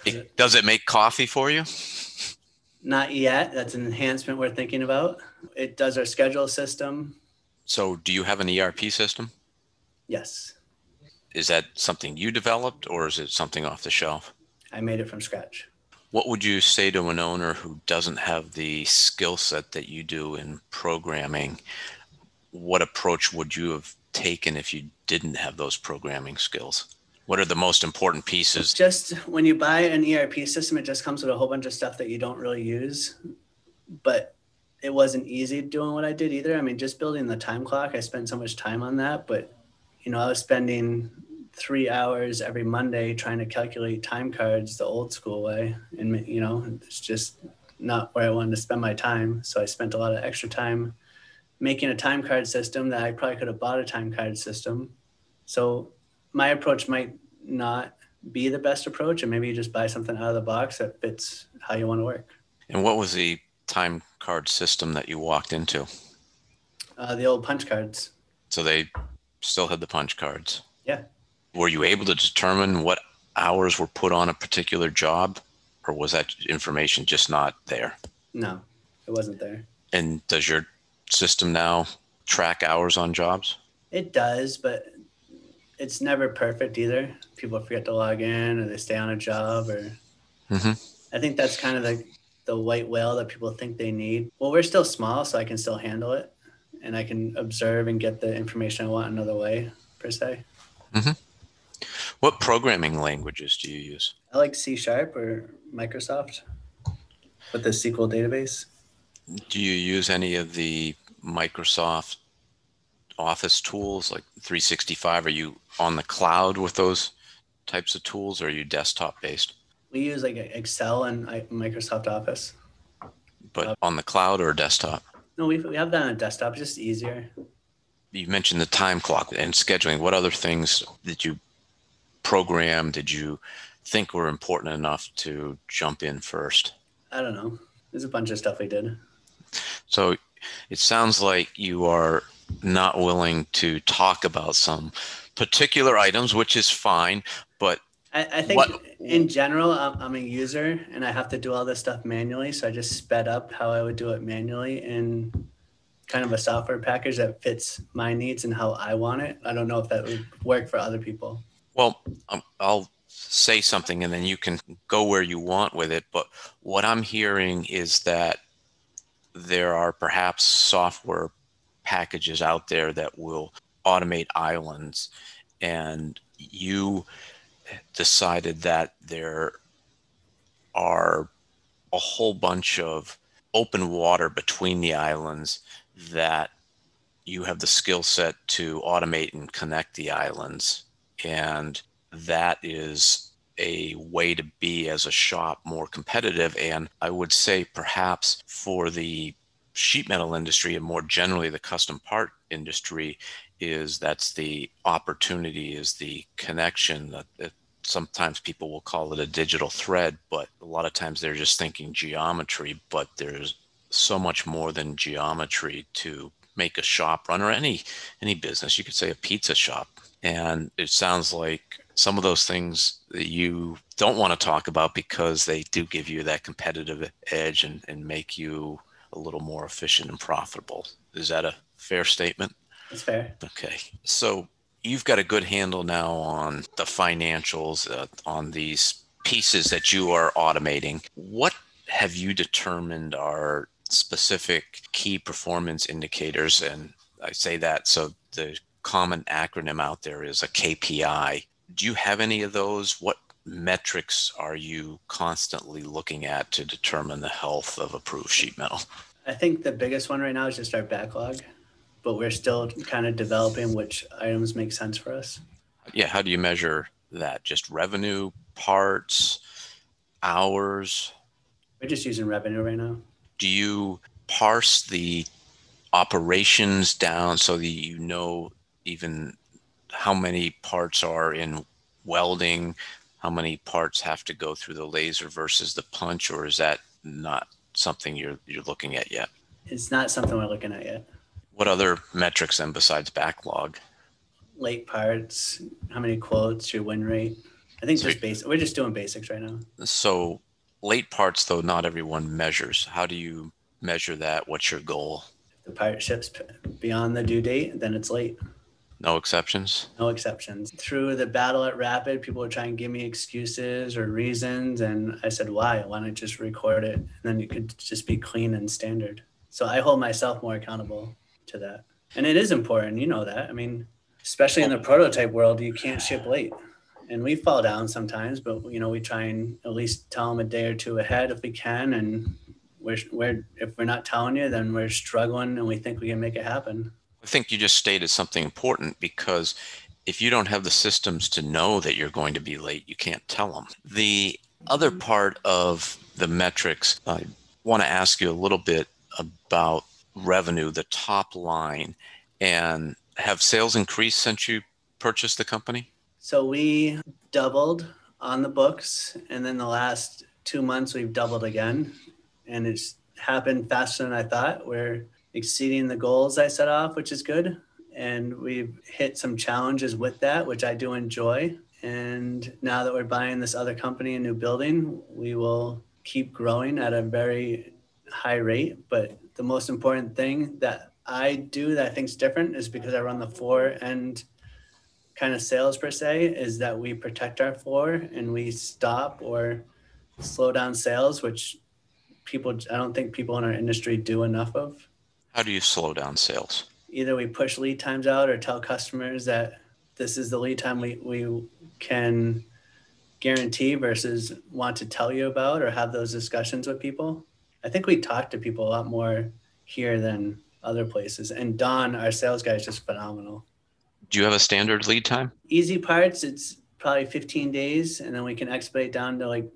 it, <laughs> does it make coffee for you? Not yet. That's an enhancement we're thinking about. It does our schedule system. So, do you have an ERP system? Yes. Is that something you developed or is it something off the shelf? I made it from scratch. What would you say to an owner who doesn't have the skill set that you do in programming? What approach would you have taken if you didn't have those programming skills? What are the most important pieces? Just when you buy an ERP system, it just comes with a whole bunch of stuff that you don't really use. But it wasn't easy doing what I did either. I mean, just building the time clock, I spent so much time on that. But, you know, I was spending three hours every Monday trying to calculate time cards the old school way. And, you know, it's just not where I wanted to spend my time. So I spent a lot of extra time making a time card system that I probably could have bought a time card system. So my approach might not be the best approach, and maybe you just buy something out of the box that fits how you want to work. And what was the time card system that you walked into? Uh, the old punch cards. So they still had the punch cards. Yeah. Were you able to determine what hours were put on a particular job, or was that information just not there? No, it wasn't there. And does your system now track hours on jobs? It does, but it's never perfect either. People forget to log in or they stay on a job or mm-hmm. I think that's kind of the the white whale that people think they need. Well, we're still small, so I can still handle it and I can observe and get the information I want another way per se. Mm-hmm. What programming languages do you use? I like C sharp or Microsoft with the SQL database. Do you use any of the Microsoft Office tools like 365? Are you on the cloud with those types of tools or are you desktop based? We use like Excel and Microsoft Office. But uh, on the cloud or desktop? No, we, we have that on a desktop. It's just easier. You mentioned the time clock and scheduling. What other things did you program? Did you think were important enough to jump in first? I don't know. There's a bunch of stuff we did. So it sounds like you are not willing to talk about some particular items, which is fine. But I, I think what, in general, I'm, I'm, a user and I have to do all this stuff manually. So I just sped up how I would do it manually in kind of a software package that fits my needs and how I want it. I don't know if that would work for other people. Well, um, I'll say something and then you can go where you want with it. But what I'm hearing is that there are perhaps software packages out there that will automate islands. And you decided that there are a whole bunch of open water between the islands that you have the skill set to automate and connect the islands. And that is a way to be as a shop more competitive. And i would say perhaps for the sheet metal industry and more generally the custom part industry is that's the opportunity is the connection that, that, sometimes people will call it a digital thread but a lot of times they're just thinking geometry but there's so much more than geometry to make a shop run or any any business. You could say a pizza shop. And it sounds like some of those things that you don't want to talk about because they do give you that competitive edge and, and make you a little more efficient and profitable. Is that a fair statement? That's fair. Okay. So you've got a good handle now on the financials, uh, on these pieces that you are automating. What have you determined are specific key performance indicators? And I say that so the common acronym out there is a KPI. Do you have any of those? What metrics are you constantly looking at to determine the health of approved sheet metal? I think the biggest one right now is just our backlog, but we're still kind of developing which items make sense for us. Yeah, how do you measure that? Just revenue, parts, hours? We're just using revenue right now. Do you parse the operations down so that you know even how many parts are in welding, how many parts have to go through the laser versus the punch, or is that not something you're you're looking at yet? It's not something we're looking at yet. What other metrics then besides backlog? Late parts, how many quotes, your win rate. I think So- just basic. We're just doing basics right now. So late parts though not everyone measures. How do you measure that? What's your goal? If the part ships beyond the due date, then it's late. No exceptions? No exceptions. Through the battle at Rapid, people would try and give me excuses or reasons. And I said, why? Why not just record it? And then it could just be clean and standard. So I hold myself more accountable to that. And it is important. You know that. I mean, especially in the prototype world, you can't ship late. And we fall down sometimes, but you know, we try and at least tell them a day or two ahead if we can. And we're, we're if we're not telling you, then we're struggling and we think we can make it happen. I think you just stated something important because if you don't have the systems to know that you're going to be late, you can't tell them. The other mm-hmm. part of the metrics, I want to ask you a little bit about revenue, the top line, and have sales increased since you purchased the company? So we doubled on the books, and then the last two months we've doubled again, and it's happened faster than I thought. We're exceeding the goals I set off, which is good, and we've hit some challenges with that, which I do enjoy. And now that we're buying this other company, a new building, we will keep growing at a very high rate. But the most important thing that I do that I think is different is because I run the floor and kind of sales per se is that we protect our floor and we stop or slow down sales, which people I don't think people in our industry do enough of. How do you slow down sales? Either we push lead times out or tell customers that this is the lead time we, we can guarantee versus want to tell you about or have those discussions with people. I think we talk to people a lot more here than other places. And Don, our sales guy, is just phenomenal. Do you have a standard lead time? easy parts it's probably 15 days and then we can expedite down to like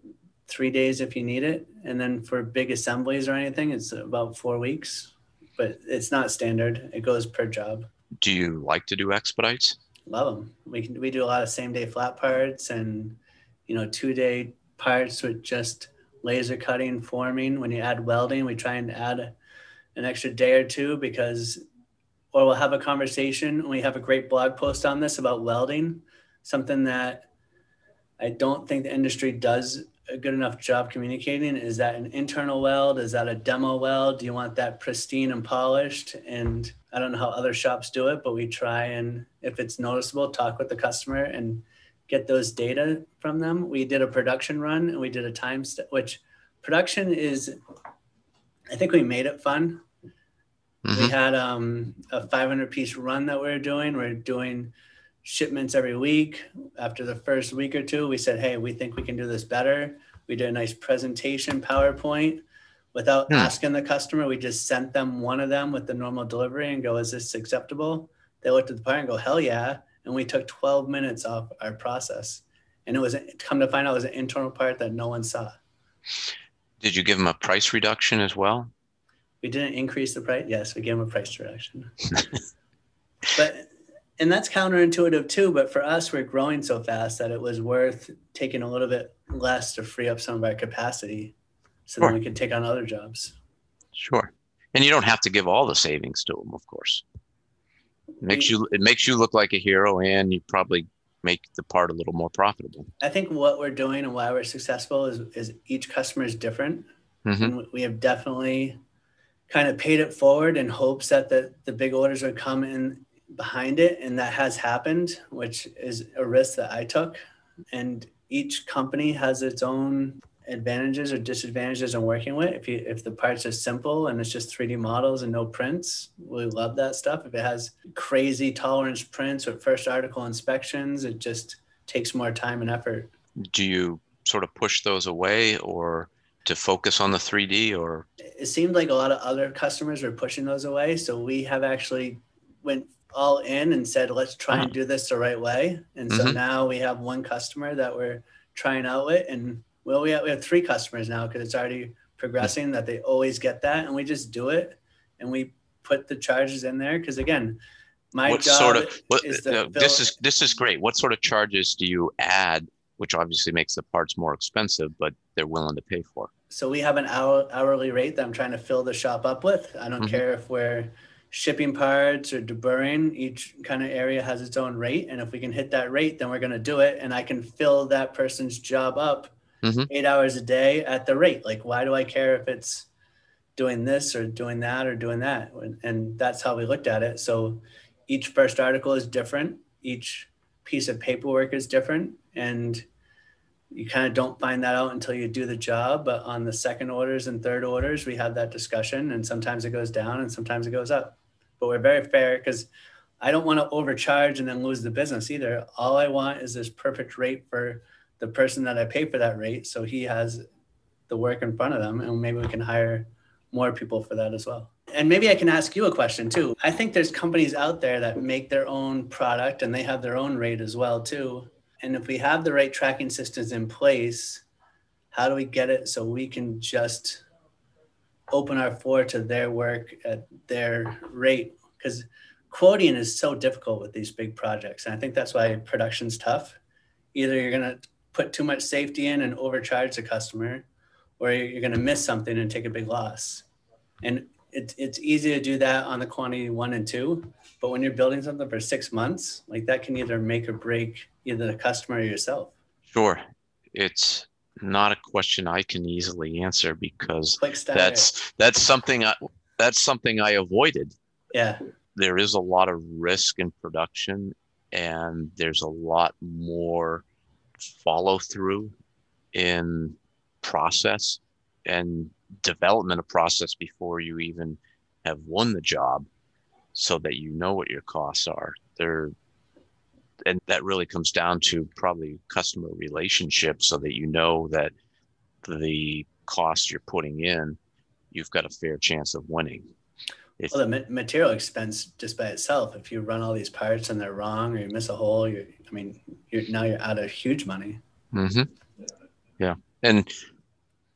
three days if you need it and then for big assemblies or anything it's about four weeks but it's not standard. It goes per job. Do you like to do expedites? love them we can we do a lot of same day flat parts and you know two day parts with just laser cutting forming. When you add welding we try and add an extra day or two because or we'll have a conversation. We have a great blog post on this about welding something that i don't think the industry does a good enough job communicating? Is that an internal weld? Is that a demo weld? Do you want that pristine and polished? And i don't know how other shops do it but we try and if it's noticeable talk with the customer and get those data from them. We did a production run and we did a time step, which production is i think we made it fun. We Mhm. had um, a 500 piece run that we were doing. We're doing shipments every week. After the first week or two, we said, hey, we think we can do this better. We did a nice presentation PowerPoint without Hmm. asking the customer. We just sent them one of them with the normal delivery and go, is this acceptable? They looked at the part and go, hell yeah. And we took 12 minutes off our process. And it was, come to find out, it was an internal part that no one saw. Did you give them a price reduction as well? We didn't increase the price. Yes, we gave them a price reduction. <laughs> but and that's counterintuitive too. But for us, we're growing so fast that it was worth taking a little bit less to free up some of our capacity, so Sure. then we could take on other jobs. Sure. And you don't have to give all the savings to them, of course. It makes you it makes you look like a hero and you probably make the part a little more profitable. I think what we're doing and why we're successful is is each customer is different, Mhm. and we- we have definitely kind of paid it forward in hopes that the the big orders would come in behind it, and that has happened, which is a risk that I took. And each company has its own advantages or disadvantages in working with. If you if the parts are simple and it's just 3D models and no prints, we love that stuff. If it has crazy tolerance prints or first article inspections, it just takes more time and effort. Do you sort of push those away or to focus on the 3D or it seemed like a lot of other customers were pushing those away. So we have actually went all in and said, let's try and do this the right way. And so Mhm. now we have one customer that we're trying out with, and well, we have, we have three customers now because it's already progressing that they always get that and we just do it and we put the charges in there because again my what job sort of what, is uh, this is this is great. What sort of charges do you add, which obviously makes the parts more expensive, but they're willing to pay for? so we have an hour, hourly rate that i'm trying to fill the shop up with i don't Mhm. care if we're shipping parts or deburring each kind of area has its own rate and if we can hit that rate then we're going to do it and i can fill that person's job up Mhm. eight hours a day at the rate. Like why do i care if it's doing this or doing that or doing that? And that's how we looked at it. So each first article is different. Each piece of paperwork is different. And you kind of don't find that out until you do the job but on the second orders and third orders we have that discussion and sometimes it goes down and sometimes it goes up. But we're very fair because i don't want to overcharge and then lose the business either. All i want is this perfect rate for the person that i pay for that rate so he has the work in front of them and maybe we can hire more people for that as well. And maybe i can ask you a question too. I think there's companies out there that make their own product and they have their own rate as well too and if we have the right tracking systems in place, how do we get it so we can just open our floor to their work at their rate? Because quoting is so difficult with these big projects. And I think that's why production's tough. Either you're going to put too much safety in and overcharge the customer, or you're going to miss something and take a big loss. And it's, it's easy to do that on the quantity one and two. But when you're building something for six months, like that can either make or break either the customer or yourself. Sure, it's not a question I can easily answer because that's that's something I, that's something I avoided. yeah, There is a lot of risk in production, and there's a lot more follow through in process and development of process before you even have won the job so that you know what your costs are there and that really comes down to probably customer relationship so that you know that the cost you're putting in you've got a fair chance of winning if, well, the ma- material expense just by itself, if you run all these parts and they're wrong or you miss a hole, you're, I mean, you're now you're out of huge money. hmm Yeah. And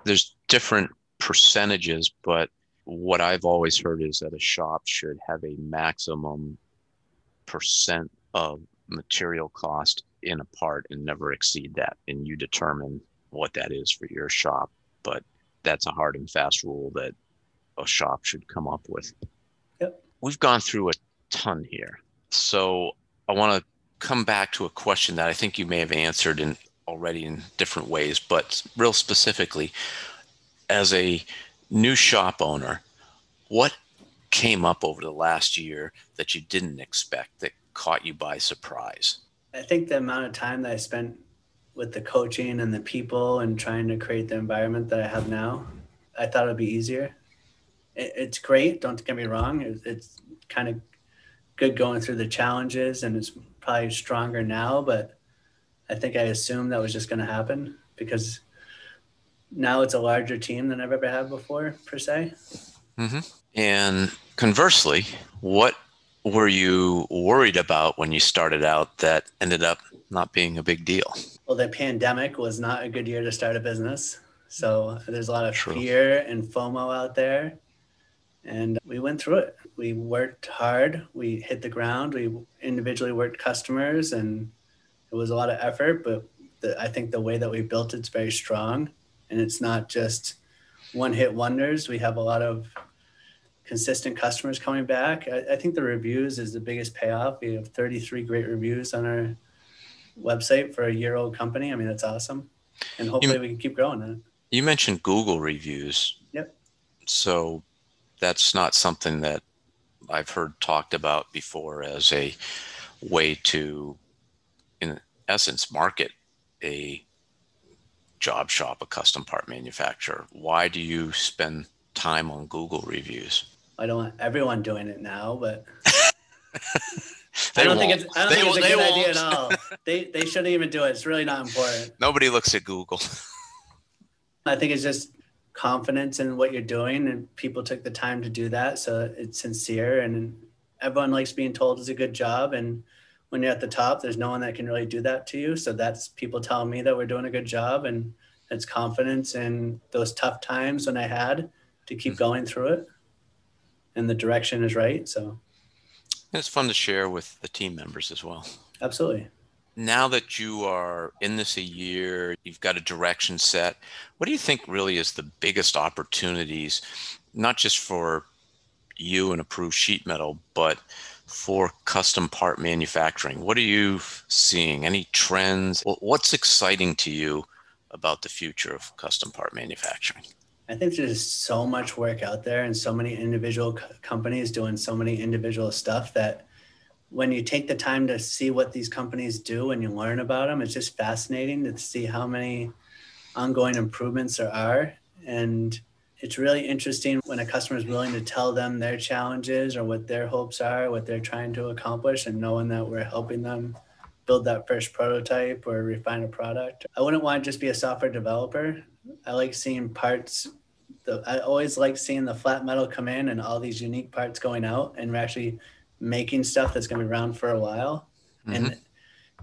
there's different percentages, but what I've always heard is that a shop should have a maximum percent of material cost in a part and never exceed that. And you determine what that is for your shop. But that's a hard and fast rule that a shop should come up with. Yep. We've gone through a ton here. So I want to come back to a question that I think you may have answered in already in different ways, but real specifically, as a new shop owner, what came up over the last year that you didn't expect that caught you by surprise? I think the amount of time that I spent with the coaching and the people and trying to create the environment that I have now, I thought it would be easier. It's great. Don't get me wrong. It's kind of good going through the challenges and it's probably stronger now, but I think I assumed that was just going to happen because now it's a larger team than I've ever had before, per se. Mm-hmm. And conversely, what were you worried about when you started out that ended up not being a big deal? Well, the pandemic was not a good year to start a business. So there's a lot of True. fear and FOMO out there. And we went through it. We worked hard. We hit the ground. We individually worked customers, and it was a lot of effort. But the, I think the way that we built it's very strong, and it's not just one hit wonders. We have a lot of consistent customers coming back. I, I think the reviews is the biggest payoff. We have 33 great reviews on our website for a year old company. I mean, that's awesome. And hopefully we can keep growing that. You mentioned Google reviews. Yep. So that's not something that I've heard talked about before as a way to, in essence, market a job shop, a custom part manufacturer. Why do you spend time on Google reviews? I don't want everyone doing it now, but <laughs> I don't think won't. it's I don't They think it's a won't- good idea at all. <laughs> They they shouldn't even do it. It's really not important. Nobody looks at Google. <laughs> I think it's just confidence in what you're doing, and people took the time to do that, so it's sincere, and everyone likes being told it's a good job. And when you're at the top, there's no one that can really do that to you. So that's people telling me that we're doing a good job, and It's confidence in those tough times when I had to keep Mm-hmm. going through it. And the direction is right. So, It's fun to share with the team members as well. absolutely. Now that you are in this a year, you've got a direction set. What do you think really is the biggest opportunities, not just for you and approved sheet metal, but for custom part manufacturing? What are you seeing? Any trends? What's exciting to you about the future of custom part manufacturing? I think there's so much work out there and so many individual co- companies doing so many individual stuff that when you take the time to see what these companies do and you learn about them, it's just fascinating to see how many ongoing improvements there are. And it's really interesting when a customer is willing to tell them their challenges or what their hopes are, what they're trying to accomplish, and knowing that we're helping them build that first prototype or refine a product. I wouldn't want to just be a software developer. I like seeing parts. The, I always like seeing the flat metal come in and all these unique parts going out, and we're actually making stuff that's going to be around for a while. And mm-hmm.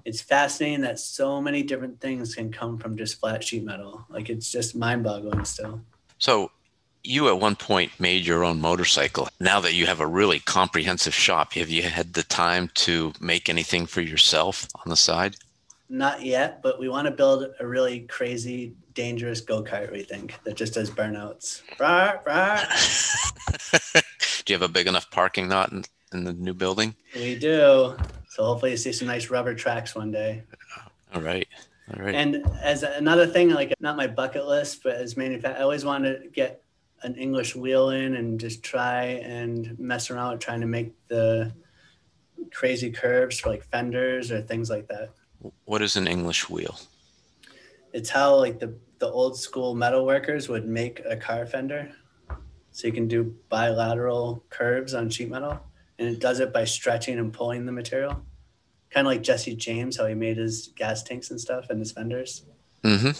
it's fascinating that so many different things can come from just flat sheet metal. Like it's just mind boggling still. So, you at one point made your own motorcycle. Now that you have a really comprehensive shop, have you had the time to make anything for yourself on the side? Not yet, but we want to build a really crazy, dangerous go kart. We think that just does burnouts. Rah, rah. <laughs> Do you have a big enough parking lot in, in the new building? We do. So hopefully you see some nice rubber tracks one day. All right. All right. And as another thing, like not my bucket list, but as manufacturer, I always wanted to get an English wheel in and just try and mess around with trying to make the crazy curves for like fenders or things like that. what is an English wheel? It's how like the the old school metal workers would make a car fender. So you can do bilateral curves on sheet metal, and it does it by stretching and pulling the material. Kind of like Jesse James, how he made his gas tanks and stuff and his fenders. Mm-hmm.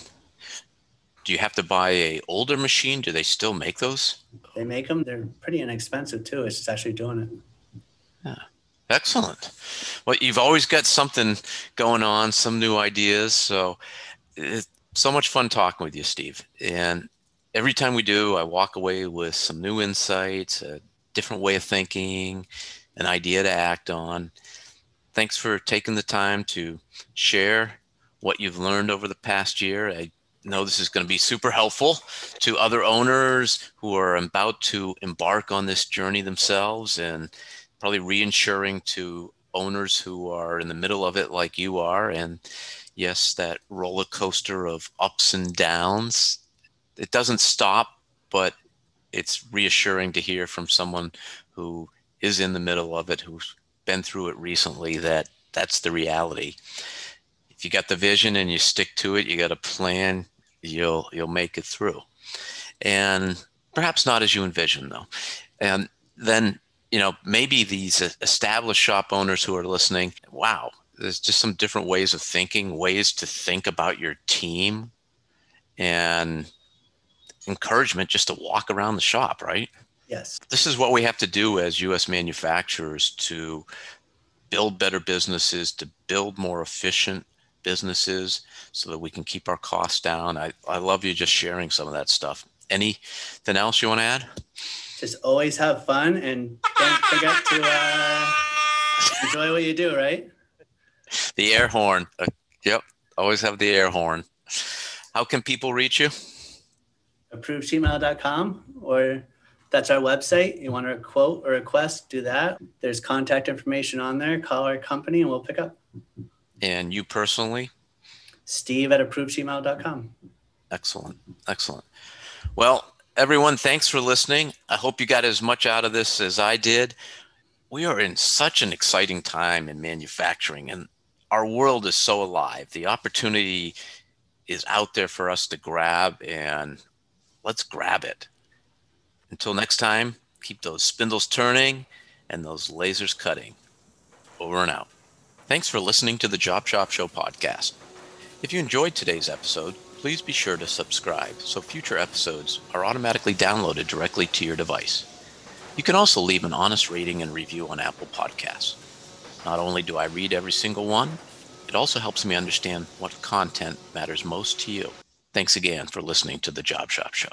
Do you have to buy a older machine? Do they still make those? They make them. They're pretty inexpensive too. It's just actually doing it. Yeah. Excellent. Well, you've always got something going on, some new ideas. So it's so much fun talking with you, Steve. And every time we do, I walk away with some new insights, a different way of thinking, an idea to act on. Thanks for taking the time to share what you've learned over the past year. I know this is going to be super helpful to other owners who are about to embark on this journey themselves and probably reinsuring to owners who are in the middle of it like you are and yes that roller coaster of ups and downs. It doesn't stop but it's reassuring to hear from someone who is in the middle of it who's been through it recently that that's the reality. If you got the vision and you stick to it you got a plan you'll you'll make it through. And perhaps not as you envision though. And then you know maybe these established shop owners who are listening wow there's just some different ways of thinking ways to think about your team and encouragement just to walk around the shop right Yes. this is what we have to do as US manufacturers to build better businesses, to build more efficient businesses so that we can keep our costs down. I, I love you just sharing some of that stuff. Anything else you want to add? Just always have fun and don't forget to uh, enjoy what you do. Right. The air horn. Uh, yep. Always have the air horn. How can people reach you? ApprovedSheetMetal.com or that's our website. You want a quote or request, do that. There's contact information on there. Call our company and we'll pick up. And you personally? Steve at ApprovedSheetMetal.com. Excellent. Excellent. Well, everyone, thanks for listening. I hope you got as much out of this as I did. We are in such an exciting time in manufacturing, and our world is so alive. The opportunity is out there for us to grab, and let's grab it. Until next time, keep those spindles turning and those lasers cutting. Over and out. Thanks for listening to the Job Shop Show podcast. If you enjoyed today's episode, please be sure to subscribe so future episodes are automatically downloaded directly to your device. You can also leave an honest rating and review on Apple Podcasts. Not only do I read every single one, it also helps me understand what content matters most to you. Thanks again for listening to the Job Shop Show.